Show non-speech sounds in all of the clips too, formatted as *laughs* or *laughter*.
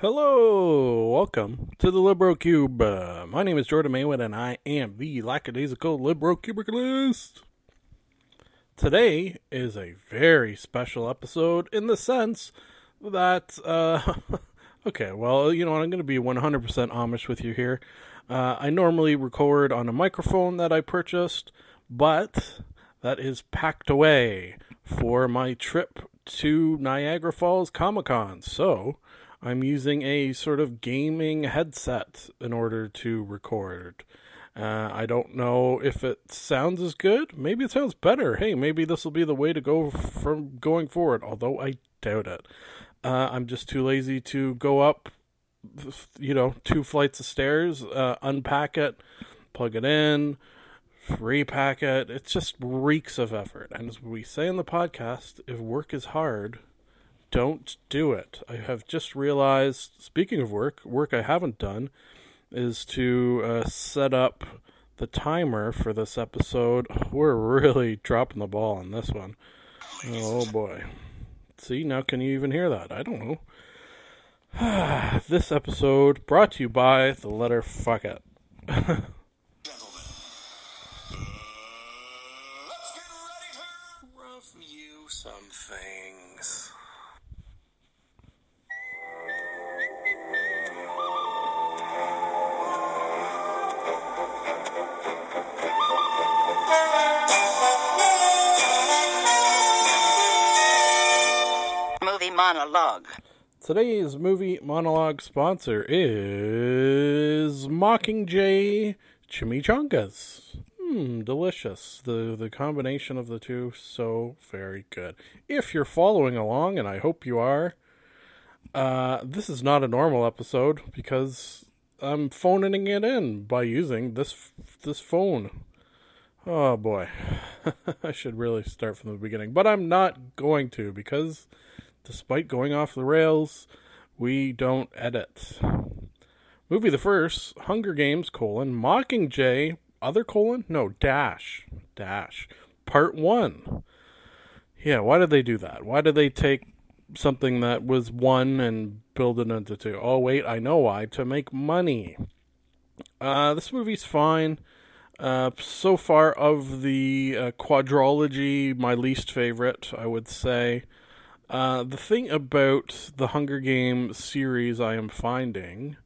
Hello, welcome to the Libro Cube. Uh, my name is Jordan Maywood, and I am the lackadaisical Libro Cubicalist. Today is a very special episode in the sense that, uh, *laughs* okay, well, you know what, I'm going to be 100% Amish with you here. Uh, I normally record on a microphone that I purchased, but that is packed away for my trip to Niagara Falls Comic Con. So, I'm using a sort of gaming headset in order to record. Uh, I don't know if it sounds as good. Maybe it sounds better. Hey, maybe this will be the way to go from going forward, although I doubt it. Uh, I'm just too lazy to go up, you know, two flights of stairs, uh, unpack it, plug it in, repack it. It just reeks of effort. And as we say in the podcast, if work is hard, don't do it. I have just realized, speaking of work, work I haven't done is to uh, set up the timer for this episode. *sighs* We're really dropping the ball on this one. Oh boy. See, now can you even hear that? I don't know. *sighs* this episode brought to you by the letter fuck it. *laughs* monologue. Today's movie monologue sponsor is Mockingjay Chimichangas. Hmm, delicious. The the combination of the two so very good. If you're following along, and I hope you are, uh, this is not a normal episode because I'm phoning it in by using this this phone. Oh boy, *laughs* I should really start from the beginning, but I'm not going to because despite going off the rails, we don't edit. Movie the first, Hunger Games, colon, Mockingjay, other colon? No, dash. Dash. Part one. Yeah, why did they do that? Why did they take something that was one and build it into two? Oh, wait, I know why. To make money. Uh, this movie's fine. Uh, so far of the uh, quadrology, my least favorite, I would say. Uh, the thing about the Hunger Game series I am finding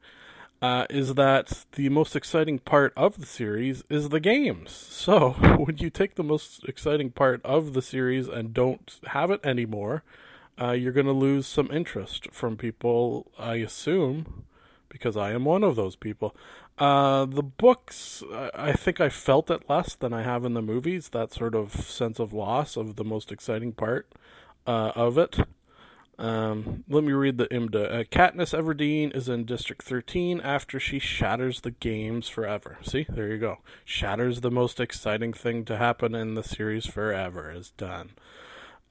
uh, is that the most exciting part of the series is the games. So *laughs* when you take the most exciting part of the series and don't have it anymore, uh, you're going to lose some interest from people, I assume, because I am one of those people. Uh, the books, I think I felt it less than I have in the movies, that sort of sense of loss of the most exciting part uh, of it. Um, let me read the IMDb. Uh, Katniss Everdeen is in District 13 after she shatters the games forever. See, there you go. Shatters the most exciting thing to happen in the series forever is done.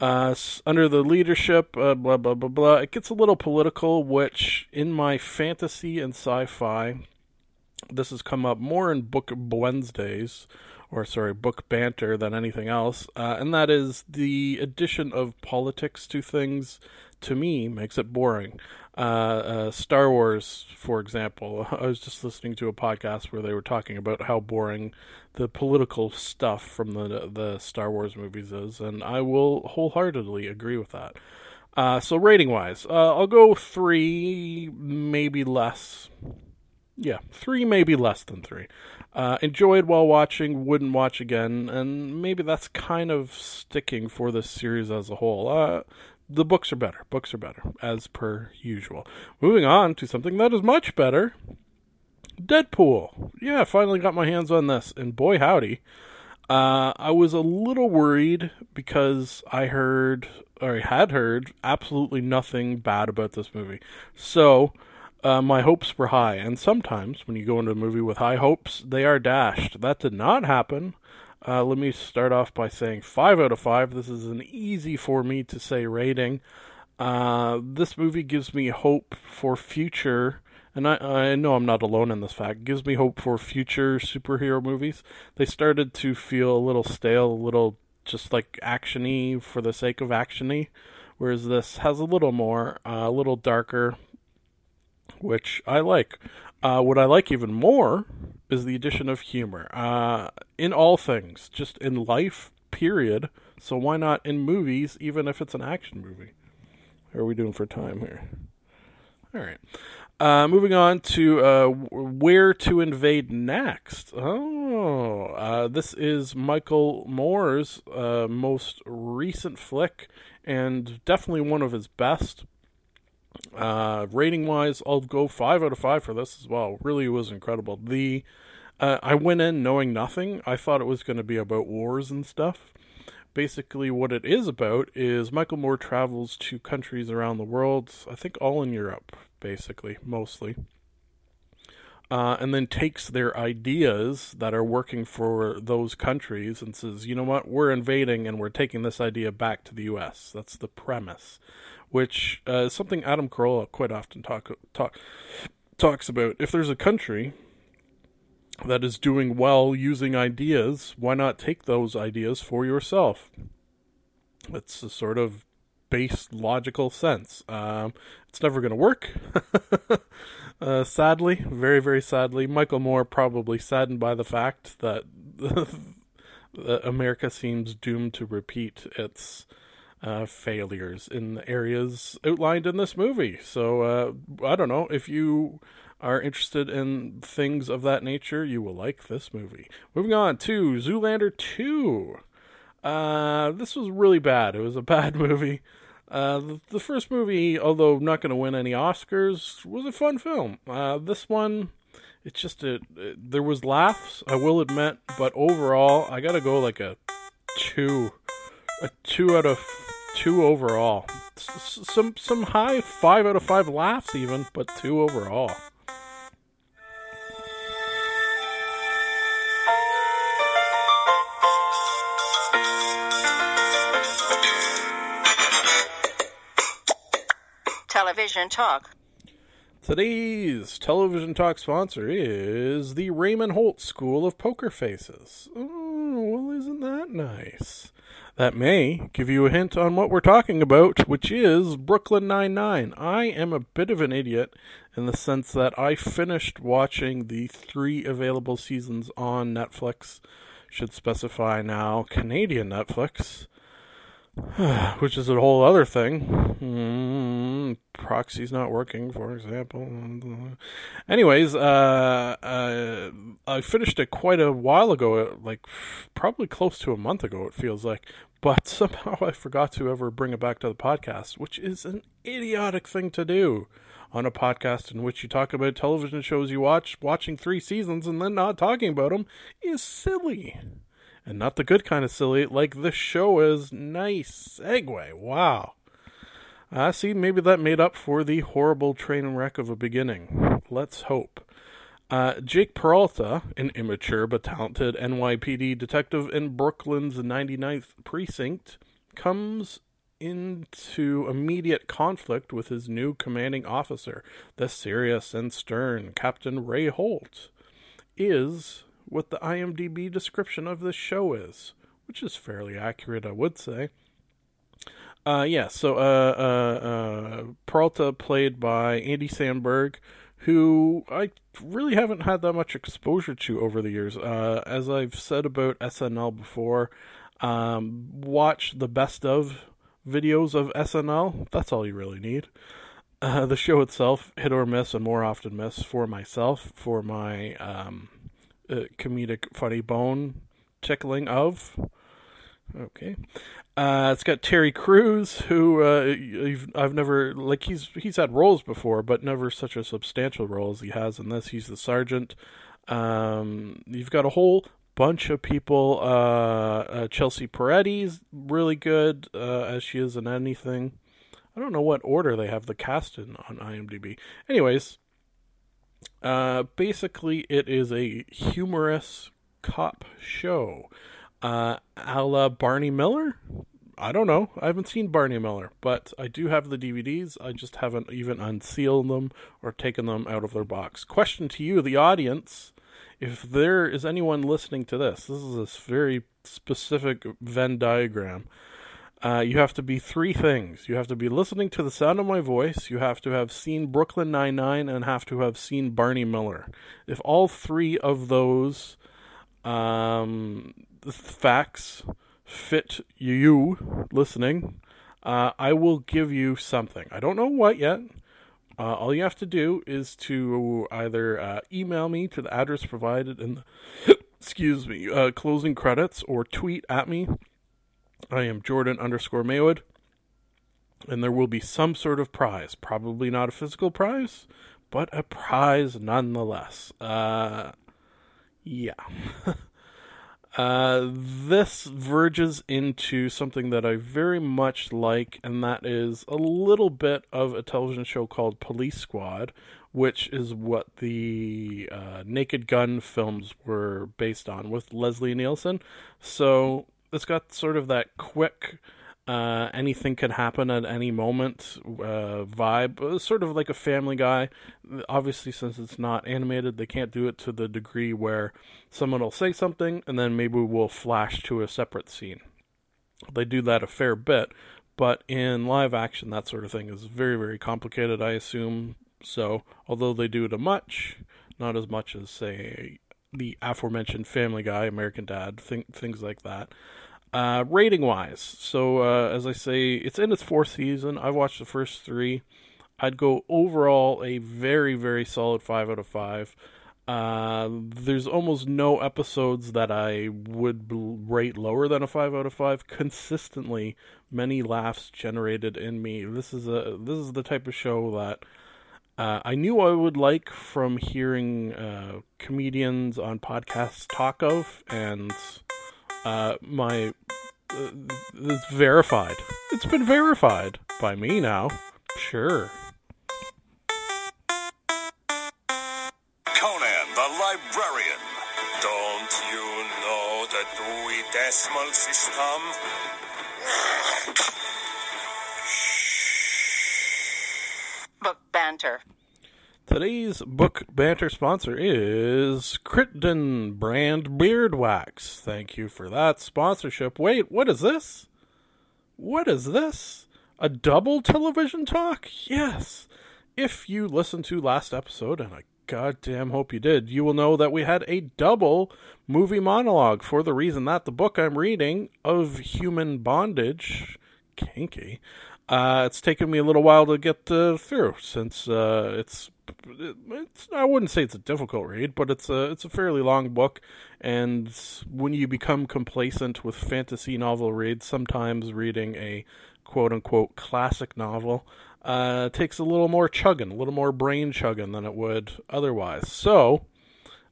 Uh, under the leadership, uh, blah blah blah blah. It gets a little political, which in my fantasy and sci-fi, this has come up more in Book Wednesdays, or sorry, book banter than anything else, uh, and that is the addition of politics to things. To me, makes it boring. Uh, uh, Star Wars, for example, *laughs* I was just listening to a podcast where they were talking about how boring the political stuff from the the Star Wars movies is, and I will wholeheartedly agree with that. Uh, so rating wise, uh, I'll go three, maybe less. Yeah, three, maybe less than three. Uh, enjoyed while watching, wouldn't watch again, and maybe that's kind of sticking for this series as a whole. Uh, the books are better. Books are better, as per usual. Moving on to something that is much better Deadpool. Yeah, I finally got my hands on this, and boy, howdy. Uh, I was a little worried because I heard or I had heard absolutely nothing bad about this movie. So uh, my hopes were high, and sometimes when you go into a movie with high hopes, they are dashed. That did not happen. Uh, let me start off by saying five out of five. This is an easy for me to say rating. Uh, this movie gives me hope for future, and I, I know I'm not alone in this fact. Gives me hope for future superhero movies. They started to feel a little stale, a little just like actiony for the sake of actiony, whereas this has a little more, uh, a little darker, which I like. Uh, what I like even more is the addition of humor uh, in all things, just in life, period. So why not in movies, even if it's an action movie? How are we doing for time here? All right. Uh, moving on to uh, where to invade next. Oh, uh, this is Michael Moore's uh, most recent flick, and definitely one of his best. Uh, rating wise, I'll go five out of five for this as well. Really was incredible. The uh, I went in knowing nothing. I thought it was going to be about wars and stuff. Basically, what it is about is Michael Moore travels to countries around the world. I think all in Europe, basically, mostly. Uh, and then takes their ideas that are working for those countries and says, you know what, we're invading and we're taking this idea back to the U.S. That's the premise, which uh, is something Adam Carolla quite often talk, talk talks about. If there's a country that is doing well using ideas, why not take those ideas for yourself? It's a sort of base logical sense. Um, it's never going to work. *laughs* uh, sadly, very, very sadly, Michael Moore probably saddened by the fact that *laughs* America seems doomed to repeat its uh, failures in the areas outlined in this movie. So uh, I don't know if you are interested in things of that nature, you will like this movie. Moving on to Zoolander 2. Uh, this was really bad. It was a *laughs* bad movie. Uh, the, the, first movie, although not going to win any Oscars, was a fun film. Uh, this one, it's just a, it, there was laughs, I will admit, but overall, I got to go like a two, a two out of two overall. S- some some high five out of five laughs even, but two overall. Television Talk. Today's television talk sponsor is the Raymond Holt School of Poker Faces. Oh, well, isn't that nice? That may give you a hint on what we're talking about, which is Brooklyn Nine-Nine. I am a bit of an idiot in the sense that I finished watching the three available seasons on Netflix, should specify now Canadian Netflix. *sighs* which is a whole other thing. Mm, proxy's not working, for example. Anyways, uh, uh, I finished it quite a while ago, like probably close to a month ago, it feels like. But *laughs* somehow I forgot to ever bring it back to the podcast, which is an idiotic thing to do on a podcast in which you talk about television shows you watch, watching three seasons and then not talking about them is silly and not the good kind of silly, like this show is. Nice segue. Wow. I uh, see, maybe that made up for the horrible train wreck of a beginning. Let's hope. Uh, Jake Peralta, an immature but talented NYPD detective in Brooklyn's 99th precinct, comes into immediate conflict with his new commanding officer, the serious and stern Captain Ray Holt. Is what the IMDb description of this show is, which is fairly accurate, I would say. Uh, yeah, so uh, uh, uh, Peralta played by Andy Samberg, who I really haven't had that much exposure to over the years. Uh, as I've said about SNL before, um, watch the best of videos of SNL. That's all you really need. Uh, the show itself, hit or miss, and more often miss for myself, for my um, uh, comedic funny bone tickling of. Okay, uh, it's got Terry Crews, who uh, I've never like he's he's had roles before, but never such a substantial role as he has in this. He's the sergeant. Um, you've got a whole bunch of people. Uh, uh, Chelsea Peretti's really good uh, as she is in anything. I don't know what order they have the cast in on IMDb. Anyways, uh, basically, it is a humorous cop show, uh, a la Barney Miller. I don't know. I haven't seen Barney Miller, but I do have the DVDs. I just haven't even unsealed them or taken them out of their box. Question to you, the audience if there is anyone listening to this, this is a very specific Venn diagram. Uh, you have to be three things. You have to be listening to the sound of my voice. You have to have seen Brooklyn Nine Nine, and have to have seen Barney Miller. If all three of those um, facts fit you listening, uh, I will give you something. I don't know what yet. Uh, all you have to do is to either uh, email me to the address provided in the, *coughs* excuse me, uh, closing credits or tweet at me. I am Jordan underscore Maywood. And there will be some sort of prize. Probably not a physical prize, but a prize nonetheless. Uh, yeah. *laughs* Uh, this verges into something that I very much like, and that is a little bit of a television show called Police Squad, which is what the uh, Naked Gun films were based on with Leslie Nielsen. So it's got sort of that quick uh, anything can happen at any moment uh, vibe, uh, sort of like a Family Guy. Obviously, since it's not animated, they can't do it to the degree where someone will say something and then maybe we'll flash to a separate scene. They do that a fair bit, but in live action, that sort of thing is very, very complicated, I assume. So, although they do it a much, not as much as, say, the aforementioned Family Guy, American Dad, th- things like that. Uh, rating wise, so uh, as I say, it's in its fourth season. I watched the first three. I'd go overall a very, very solid five out of five. Uh, there's almost no episodes that I would rate lower than a five out of five. Consistently, many laughs generated in me. This is a this is the type of show that uh, I knew I would like from hearing uh, comedians on podcasts talk of, and uh, my uh, it's verified. It's been verified by me now. Sure. Conan the Librarian. Don't you know the Dewey Decimal System? Banter. Today's book banter sponsor is Crittenden brand beard wax. Thank you for that sponsorship. Wait, what is this? What is this? A double television talk? Yes. If you listened to last episode, and I goddamn hope you did, you will know that we had a double movie monologue for the reason that the book I'm reading of human bondage, kinky, uh, it's taken me a little while to get uh, through since uh, it's it's I wouldn't say it's a difficult read, but it's a it's a fairly long book, and when you become complacent with fantasy novel reads, sometimes reading a quote unquote classic novel uh, takes a little more chugging, a little more brain chugging than it would otherwise. So.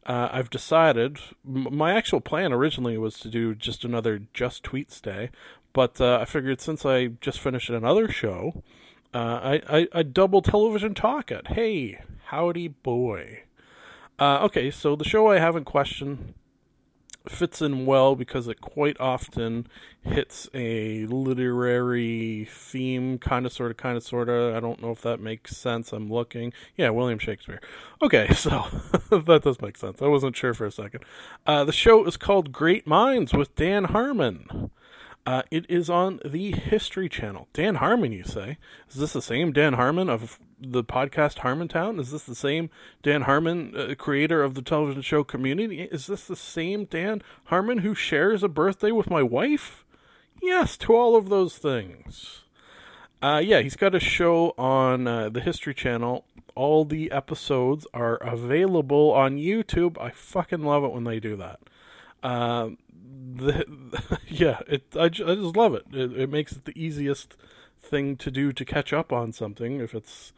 Uh, I've decided. M- my actual plan originally was to do just another Just Tweets Day, but uh, I figured since I just finished another show, uh, I, I, I double television talk it. Hey, howdy boy. Uh, okay, so the show I have in question fits in well because it quite often hits a literary theme, kind of, sort of, kind of, sort of. I don't know if that makes sense. I'm looking. Yeah, William Shakespeare. Okay, *laughs* so that does make sense. I wasn't sure for a second. Uh, the show is called Great Minds with Dan Harmon. Uh, it is on the History Channel. Dan Harmon, you say? Is this the same Dan Harmon of the podcast Harmontown? Is this the same Dan Harmon, uh, creator of the television show Community? Is this the same Dan Harmon who shares a birthday with my wife? Yes, to all of those things. Uh, yeah, he's got a show on uh, the History Channel. All the episodes are available on YouTube. I fucking love it when they do that. Uh, the, *laughs* yeah, it I, I just love it. it. It makes it the easiest thing to do to catch up on something if it's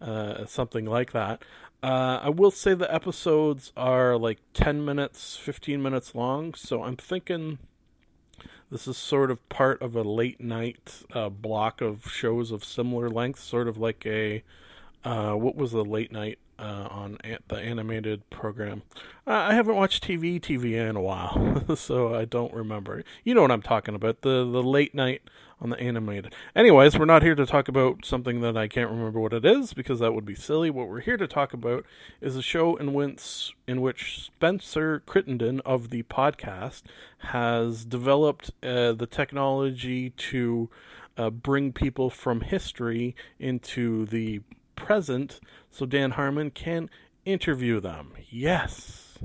uh, something like that. Uh, I will say the episodes are like 10 minutes, 15 minutes long, so I'm thinking this is sort of part of a late night uh, block of shows of similar length, sort of like a uh, what was the late night uh, on a- the animated program? Uh, I haven't watched TV TV in a while, *laughs* so I don't remember. You know what I'm talking about the the late night on the animated. Anyways, we're not here to talk about something that I can't remember what it is because that would be silly. What we're here to talk about is a show in which in which Spencer Crittenden of the podcast has developed uh, the technology to uh, bring people from history into the present so Dan Harmon can interview them. Yes.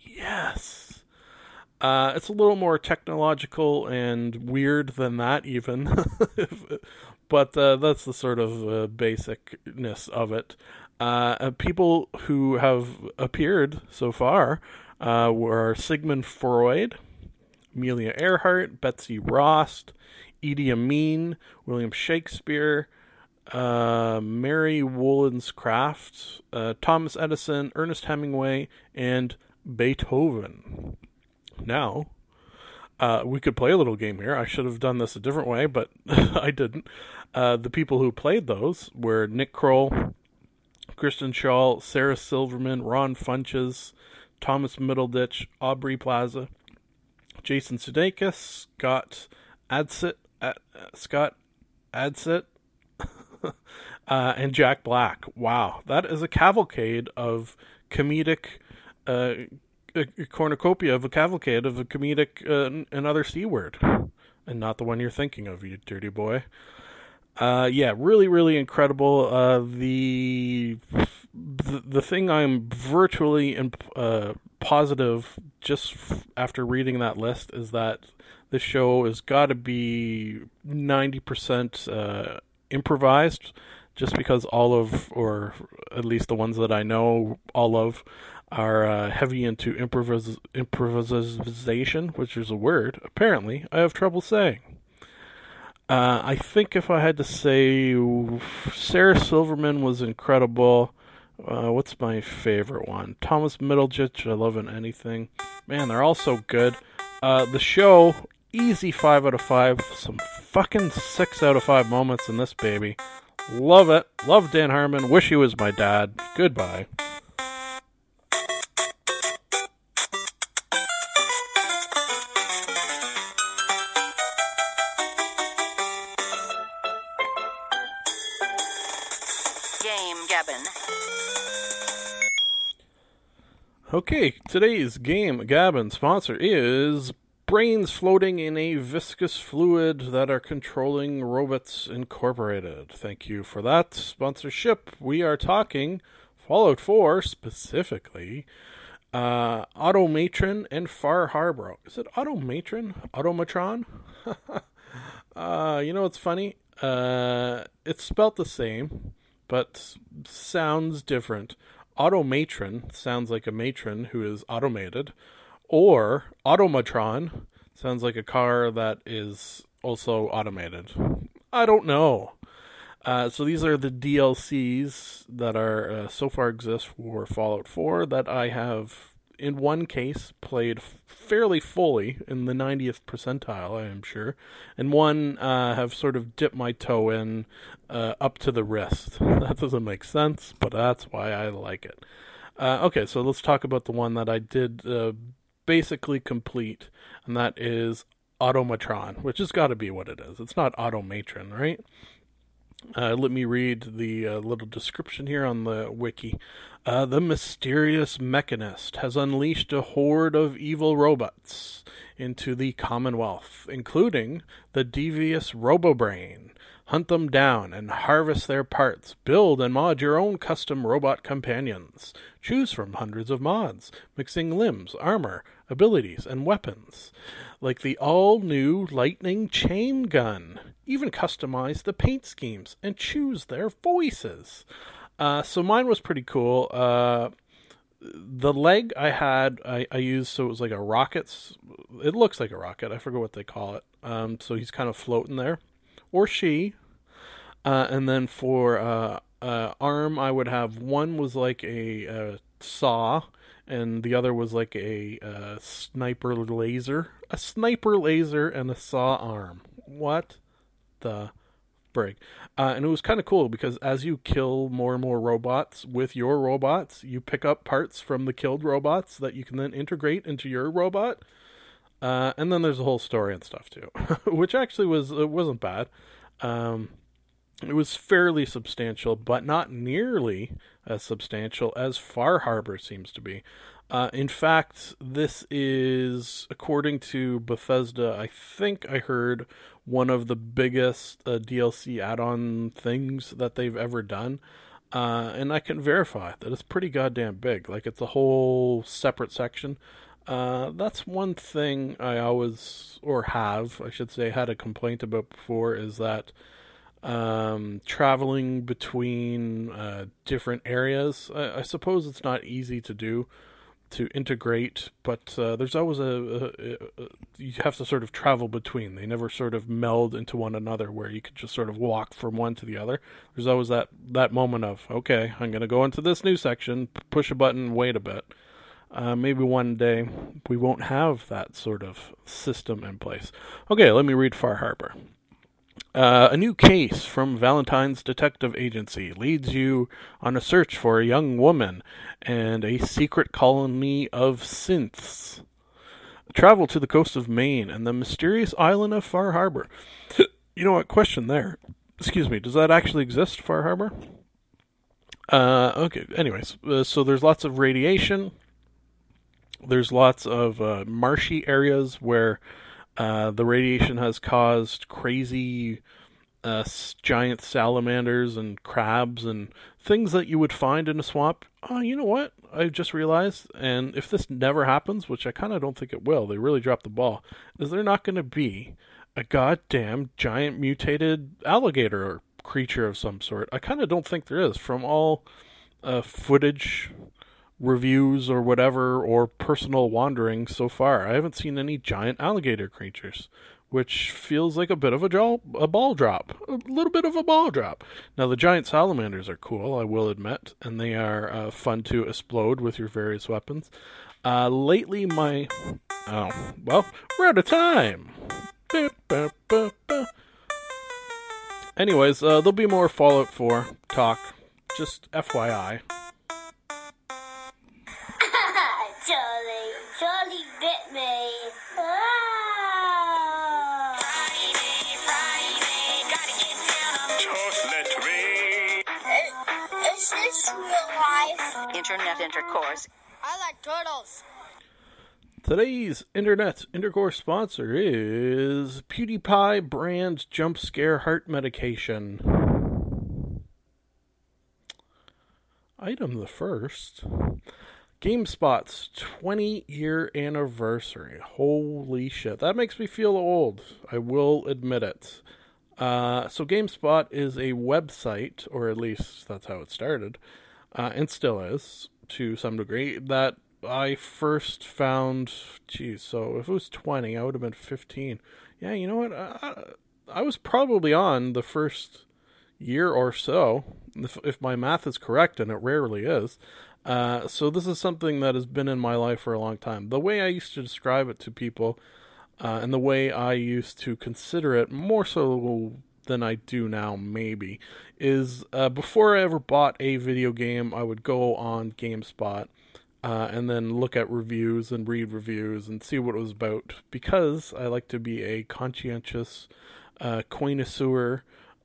Yes. Uh, it's a little more technological and weird than that, even. *laughs* but uh, that's the sort of uh, basicness of it. Uh, uh, people who have appeared so far uh, were Sigmund Freud, Amelia Earhart, Betsy Ross, Idi Amin, William Shakespeare, uh, Mary Wollstonecraft, uh, Thomas Edison, Ernest Hemingway, and Beethoven. Now, uh, we could play a little game here. I should have done this a different way, but *laughs* I didn't. Uh, the people who played those were Nick Kroll, Kristen Schaal, Sarah Silverman, Ron Funches, Thomas Middleditch, Aubrey Plaza, Jason Sudeikis, Scott Adsit, uh, Scott Adsit, *laughs* uh, and Jack Black. Wow, that is a cavalcade of comedic, uh, a, cornucopia of a cavalcade of a comedic uh, another c word, and not the one you're thinking of, you dirty boy. Uh, yeah, really, really incredible. Uh, the, the the thing I'm virtually imp- uh, positive just f- after reading that list is that the show has got to be ninety percent uh, improvised, just because all of, or at least the ones that I know, all of, are uh, heavy into improvis- improvisation, which is a word apparently I have trouble saying. Uh, I think if I had to say, Sarah Silverman was incredible. Uh, what's my favorite one? Thomas Middleditch. I love in anything. Man, they're all so good. Uh, the show, easy five out of five. Some fucking six out of five moments in this baby. Love it. Love Dan Harmon. Wish he was my dad. Goodbye. Game Gabbin. Okay, today's game, Gabbin, sponsor is brains floating in a viscous fluid that are controlling robots incorporated. Thank you for that sponsorship. We are talking Fallout 4 specifically. Uh, Automatron and Far Harbor. Is it Automatron? Automatron? *laughs* uh, you know what's funny? Uh, it's spelt the same, but sounds different. Automatron sounds like a matron who is automated, or Automatron sounds like a car that is also automated. I don't know. Uh, so these are the DLCs that are uh, so far exist for Fallout 4 that I have, in one case, played fairly fully in the 90th percentile, I am sure, and one uh, have sort of dipped my toe in uh, up to the wrist. *laughs* That doesn't make sense, but that's why I like it. Uh, okay, so let's talk about the one that I did uh, basically complete, and that is Automatron, which has got to be what it is. It's not Automatron, right? Uh, let me read the uh, little description here on the wiki. Uh, the mysterious mechanist has unleashed a horde of evil robots into the Commonwealth, including the devious RoboBrain. Hunt them down and harvest their parts. Build and mod your own custom robot companions. Choose from hundreds of mods, mixing limbs, armor, abilities, and weapons. Like the all new Lightning Chain Gun. Even customize the paint schemes and choose their voices. Uh, so mine was pretty cool. Uh, the leg I had, I, I used so it was like a rocket. It looks like a rocket. I forget what they call it. Um, so he's kind of floating there, or she. Uh, and then for uh, uh, arm I would have one was like a, uh saw, and the other was like a uh, sniper laser. A sniper laser and a saw arm. What the brig? Uh, and it was kind of cool because as you kill more and more robots with your robots, you pick up parts from the killed robots that you can then integrate into your robot. Uh, and then there's a whole story and stuff too, *laughs* which actually was it wasn't bad. Um, it was fairly substantial, but not nearly as substantial as Far Harbor seems to be. Uh, in fact, this is, according to Bethesda, I think I heard one of the biggest uh, DLC add on things that they've ever done. Uh, and I can verify that it's pretty goddamn big. Like, it's a whole separate section. Uh, that's one thing I always, or have, I should say, had a complaint about before is that um, traveling between uh, different areas. I, I, suppose it's not easy to do to integrate, but uh, there's always a, a, a, you have to sort of travel between. They never sort of meld into one another where you could just sort of walk from one to the other. There's always that that moment of okay, I'm going to go into this new section, push a button, wait a bit. Uh, maybe one day we won't have that sort of system in place. Okay, let me read Far Harbor. Uh, a new case from Valentine's Detective Agency leads you on a search for a young woman and a secret colony of synths. Travel to the coast of Maine and the mysterious island of Far Harbor. *coughs* you know what? Question there. Excuse me. Does that actually exist, Far Harbor? Uh, okay. Anyways, uh, so there's lots of radiation. There's lots of uh, marshy areas where uh, the radiation has caused crazy uh, giant salamanders and crabs and things that you would find in a swamp. Oh, you know what? I just realized, and if this never happens, which I kind of don't think it will, they really dropped the ball, is there not going to be a goddamn giant mutated alligator or creature of some sort? I kind of don't think there is from all uh, footage reviews or whatever or personal wandering so far. I haven't seen any giant alligator creatures, which feels like a bit of a, jaw, a ball drop, a little bit of a ball drop. Now the giant salamanders are cool, I will admit, and they are uh, fun to explode with your various weapons. Uh, lately, my oh well, we're out of time. Anyways, uh, there'll be more Fallout 4 talk. Just FYI. Internet intercourse. I like turtles. Today's internet intercourse sponsor is PewDiePie brand jump scare heart medication. Item the first. GameSpot's 20 year anniversary. Holy shit. That makes me feel old. I will admit it. Uh, so, GameSpot is a website, or at least that's how it started, uh, and still is to some degree, that I first found. Geez, so if it was 20, I would have been 15. Yeah, you know what? I, I was probably on the first year or so, if, if my math is correct, and it rarely is. Uh, so this is something that has been in my life for a long time. The way I used to describe it to people, uh, and the way I used to consider it more so than I do now, maybe, is uh, before I ever bought a video game, I would go on GameSpot uh, and then look at reviews and read reviews and see what it was about because I like to be a conscientious uh,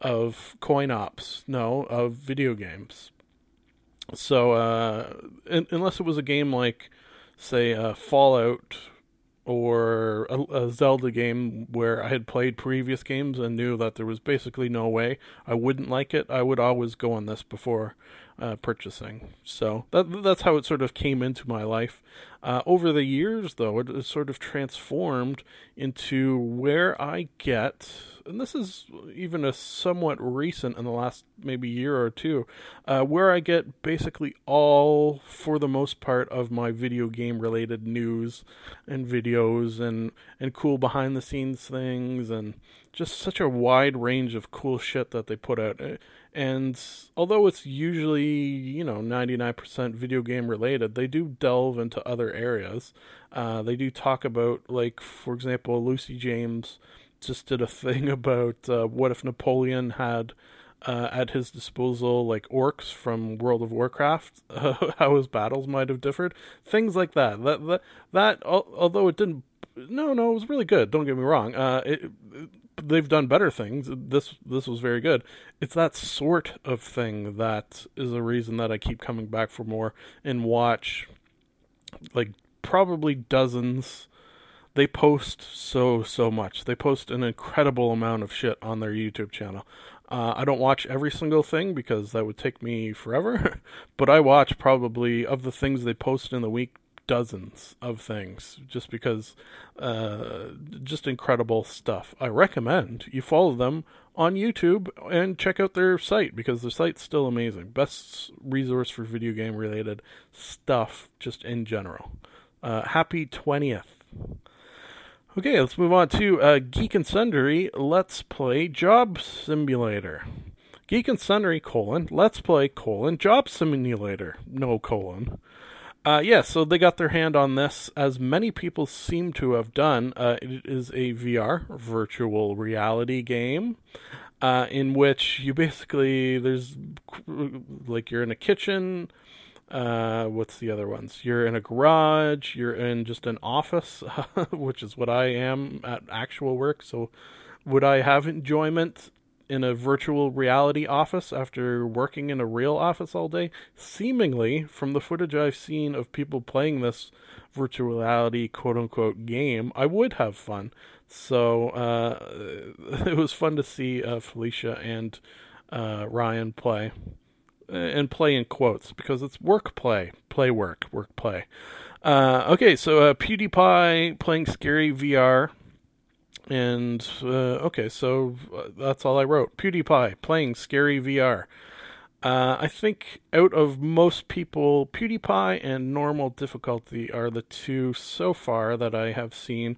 of coin ops, no, of video games. So, uh, in, unless it was a game like, say, uh, Fallout or a, a, Zelda game where I had played previous games and knew that there was basically no way I wouldn't like it, I would always go on this before uh, purchasing. So that that's how it sort of came into my life. Uh, over the years, though, it has sort of transformed into where I get and this is even a somewhat recent in the last maybe year or two, uh, where I get basically all, for the most part, of my video game related news and videos and, and cool behind the scenes things and just such a wide range of cool shit that they put out. And although it's usually, you know, 99% video game related, they do delve into other areas. Uh, they do talk about, like, for example, Lucy James just did a thing about uh, what if Napoleon had uh, at his disposal, like orcs from World of Warcraft, uh, *laughs* how his battles might have differed, things like that. That that, that although it didn't, no, no, it was really good. Don't get me wrong. Uh, it, it, they've done better things. This this was very good. It's that sort of thing that is a reason that I keep coming back for more and watch, like probably dozens they post so so much. They post an incredible amount of shit on their YouTube channel. Uh, I don't watch every single thing because that would take me forever, *laughs* but I watch probably of the things they post in the week, dozens of things, just because, uh, just incredible stuff. I recommend you follow them on YouTube and check out their site because their site's still amazing. Best resource for video game related stuff, just in general. Uh, happy 20th. Okay, let's move on to uh, Geek and Sundry Let's Play Job Simulator. Geek and Sundry, colon, Let's Play, colon, Job Simulator, no colon. Uh, yeah, so they got their hand on this, as many people seem to have done. Uh, it is a VR, virtual reality game, uh, in which you basically, there's, like, you're in a kitchen, uh, what's the other ones? You're in a garage. You're in just an office, *laughs* which is what I am at actual work. So, would I have enjoyment in a virtual reality office after working in a real office all day? Seemingly, from the footage I've seen of people playing this virtual reality quote unquote game, I would have fun. So, uh, *laughs* it was fun to see uh, Felicia and uh, Ryan play and play in quotes because it's work play, play work, work play. Uh, okay, so uh, PewDiePie playing scary VR. And uh, okay, so uh, that's all I wrote. PewDiePie playing scary VR. Uh, I think out of most people, PewDiePie and normal difficulty are the two so far that I have seen.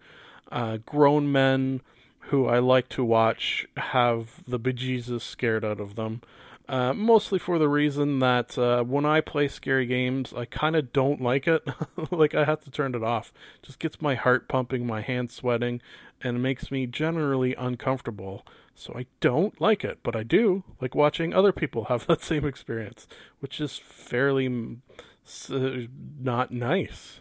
Uh, grown men who I like to watch have the bejesus scared out of them. Uh, mostly for the reason that uh, when I play scary games, I kind of don't like it. *laughs* like I have to turn it off. Just gets my heart pumping, my hands sweating, and makes me generally uncomfortable. So I don't like it, but I do like watching other people have *laughs* that same experience, which is fairly uh, not nice.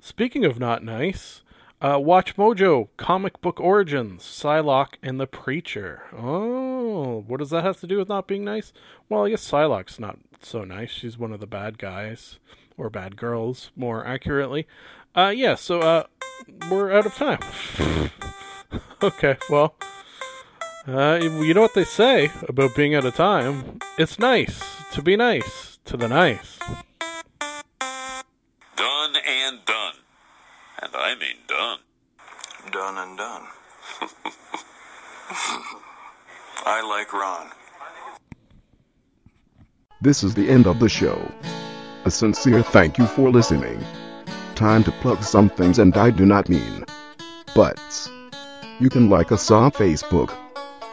Speaking of not nice, uh, Watch Mojo, Comic Book Origins, Psylocke, and the Preacher. Oh, what does that have to do with not being nice? Well, I guess Psylocke's not so nice. She's one of the bad guys, or bad girls, more accurately. Uh, yeah, so, uh, we're out of time. *laughs* okay, well, uh, you know what they say about being out of time? It's nice to be nice to the nice. Done and done. And I mean done. Done and done. *laughs* I like Ron. This is the end of the show. A sincere thank you for listening. Time to plug some things, and I do not mean butts. You can like us on Facebook.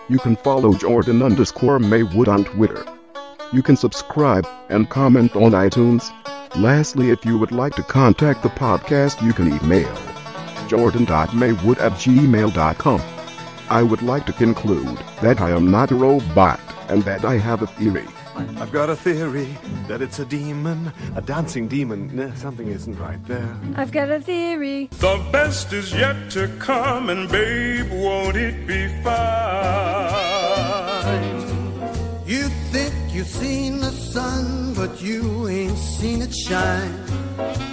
You can follow Jordan underscore Maywood on Twitter. You can subscribe and comment on iTunes. Lastly, if you would like to contact the podcast, you can email jordan.maywood at gmail.com. I would like to conclude that I am not a robot and that I have a theory. I've got a theory that it's a demon, a dancing demon. Nah, something isn't right there. I've got a theory. The best is yet to come, and babe, won't it be fine? You think you've seen the sun, but you ain't seen it shine.